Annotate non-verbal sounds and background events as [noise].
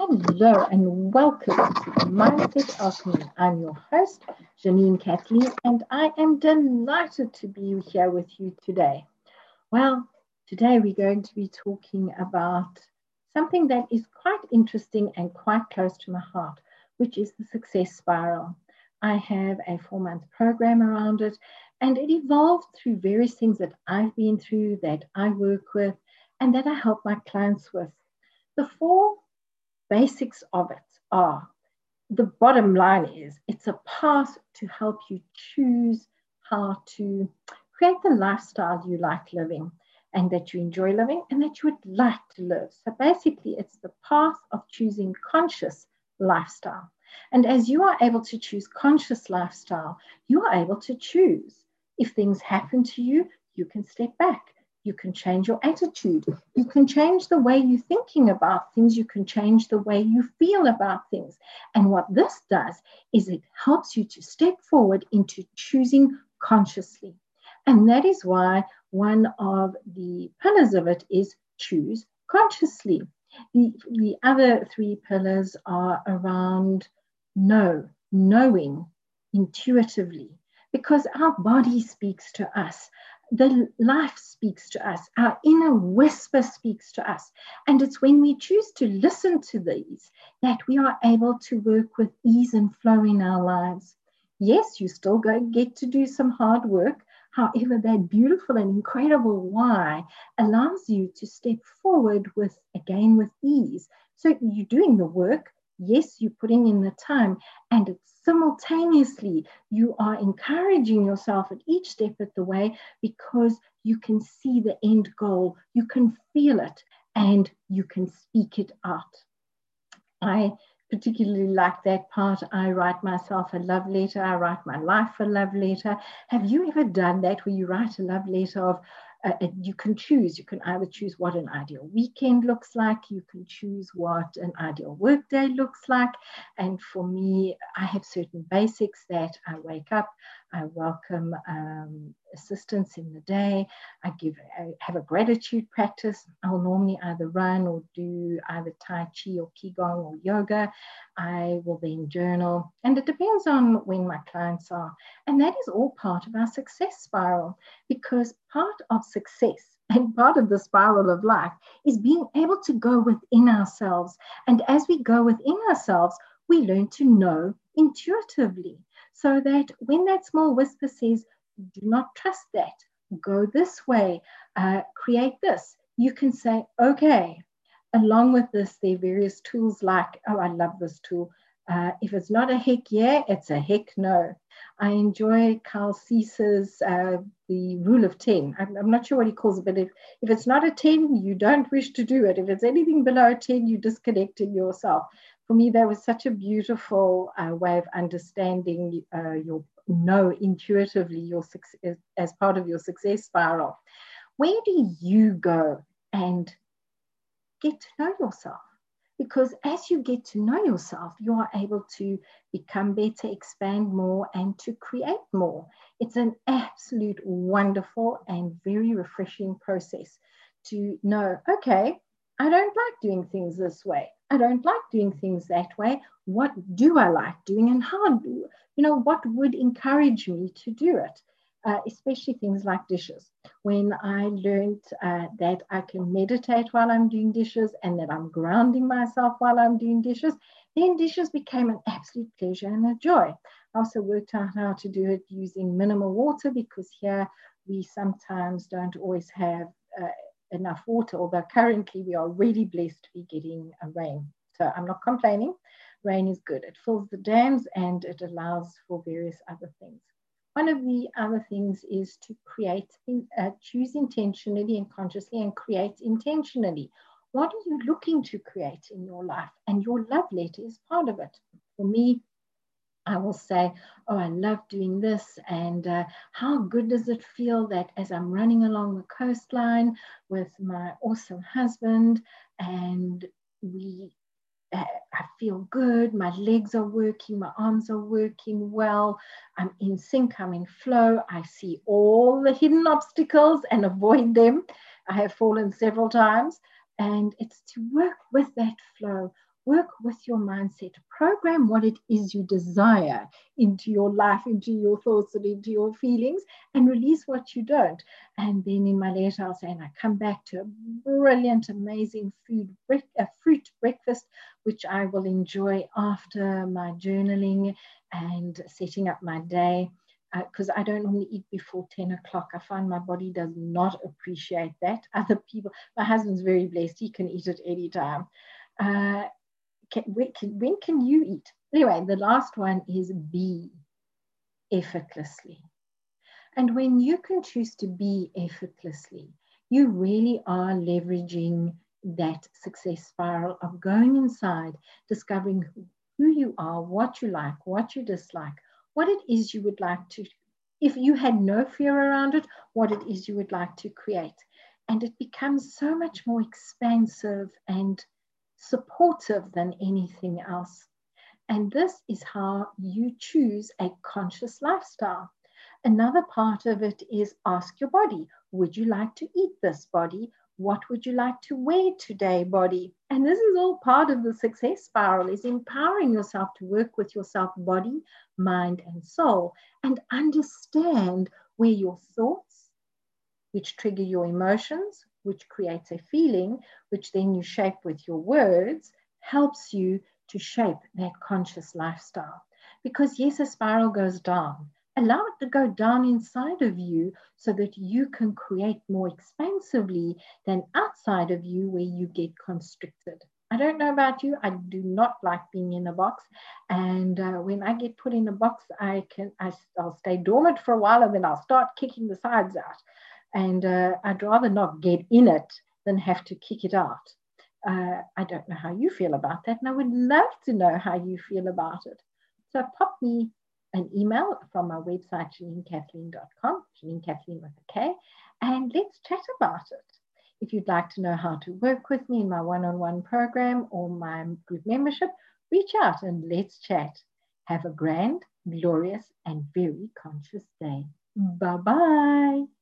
Hello and welcome to the Mindset Alchemy. I'm your host, Janine Kathleen, and I am delighted to be here with you today. Well, today we're going to be talking about something that is quite interesting and quite close to my heart, which is the success spiral. I have a four month program around it, and it evolved through various things that I've been through, that I work with, and that I help my clients with. The four basics of it are the bottom line is it's a path to help you choose how to create the lifestyle you like living and that you enjoy living and that you would like to live. So basically, it's the path of choosing conscious lifestyle. And as you are able to choose conscious lifestyle, you are able to choose. If things happen to you, you can step back. You can change your attitude. You can change the way you're thinking about things. You can change the way you feel about things. And what this does is it helps you to step forward into choosing consciously. And that is why one of the pillars of it is choose consciously. The, the other three pillars are around know, knowing intuitively, because our body speaks to us the life speaks to us, our inner whisper speaks to us. And it's when we choose to listen to these that we are able to work with ease and flow in our lives. Yes, you still go get to do some hard work. However, that beautiful and incredible why allows you to step forward with again with ease. So you're doing the work, yes, you're putting in the time, and it's simultaneously you are encouraging yourself at each step of the way because you can see the end goal, you can feel it, and you can speak it out. I particularly like that part. I write myself a love letter, I write my life a love letter. Have you ever done that where you write a love letter of uh, you can choose. You can either choose what an ideal weekend looks like, you can choose what an ideal workday looks like. And for me, I have certain basics that I wake up, I welcome um, assistance in the day. I give I have a gratitude practice. I'll normally either run or do either Tai Chi or Qigong or yoga. I will then journal, and it depends on when my clients are. And that is all part of our success spiral because part of success [laughs] and part of the spiral of life is being able to go within ourselves. And as we go within ourselves, we learn to know intuitively so that when that small whisper says, do not trust that, go this way, uh, create this, you can say, okay. Along with this, there are various tools like, oh, I love this tool. Uh, if it's not a heck yeah, it's a heck no. I enjoy Carl Cease's uh, the rule of 10. I'm, I'm, not sure what he calls it, but if, if it's not a 10, you don't wish to do it. If it's anything below a 10, you're disconnecting yourself for me, that was such a beautiful uh, way of understanding uh, your know intuitively your success, as part of your success spiral. Where do you go and get to know yourself? Because as you get to know yourself, you are able to become better, expand more, and to create more. It's an absolute wonderful and very refreshing process to know, okay, I don't like doing things this way. I don't like doing things that way. What do I like doing and how do, you know, what would encourage me to do it? Uh, especially things like dishes. When I learned uh, that I can meditate while I'm doing dishes and that I'm grounding myself while I'm doing dishes, then dishes became an absolute pleasure and a joy. I also worked out how to do it using minimal water because here we sometimes don't always have uh, enough water, although currently we are really blessed to be getting a rain. So I'm not complaining. Rain is good. It fills the dams and it allows for various other things. One of the other things is to create, uh, choose intentionally and consciously and create intentionally. What are you looking to create in your life? And your love letter is part of it. For me, I will say, Oh, I love doing this. And uh, how good does it feel that as I'm running along the coastline with my awesome husband and we uh, I feel good, my legs are working, my arms are working well, I'm in sync, I'm in flow, I see all the hidden obstacles and avoid them. I have fallen several times, and it's to work with that flow work with your mindset, program what it is you desire into your life, into your thoughts, and into your feelings, and release what you don't. And then in my letter, I'll say, and I come back to a brilliant, amazing food, a fruit breakfast, which I will enjoy after my journaling and setting up my day because uh, I don't normally eat before 10 o'clock. I find my body does not appreciate that. Other people, my husband's very blessed, he can eat at any time. Uh, can, when, can, when can you eat? Anyway, the last one is be effortlessly. And when you can choose to be effortlessly, you really are leveraging that success spiral of going inside, discovering who you are, what you like, what you dislike, what it is you would like to, if you had no fear around it, what it is you would like to create. And it becomes so much more expansive and supportive than anything else. And this is how you choose a conscious lifestyle. Another part of it is ask your body, would you like to eat this body? What would you like to wear today, body? And this is all part of the success spiral is empowering yourself to work with yourself, body, mind, and soul, and understand where your thoughts, which trigger your emotions, which creates a feeling, which then you shape with your words, helps you to shape that conscious lifestyle. Because yes, a spiral goes down. Allow it to go down inside of you so that you can create more expansively than outside of you where you get constricted. I don't know about you. I do not like being in a box. And uh, when I get put in a box, I can I, will stay dormant for a while and then I'll start kicking the sides out. And uh, I'd rather not get in it than have to kick it out. Uh, I don't know how you feel about that, and I would love to know how you feel about it. So pop me an email from my website, JanineKathleen.com, Janine Kathleen with a K, and let's chat about it. If you'd like to know how to work with me in my one on one program or my group membership, reach out and let's chat. Have a grand, glorious, and very conscious day. Bye bye.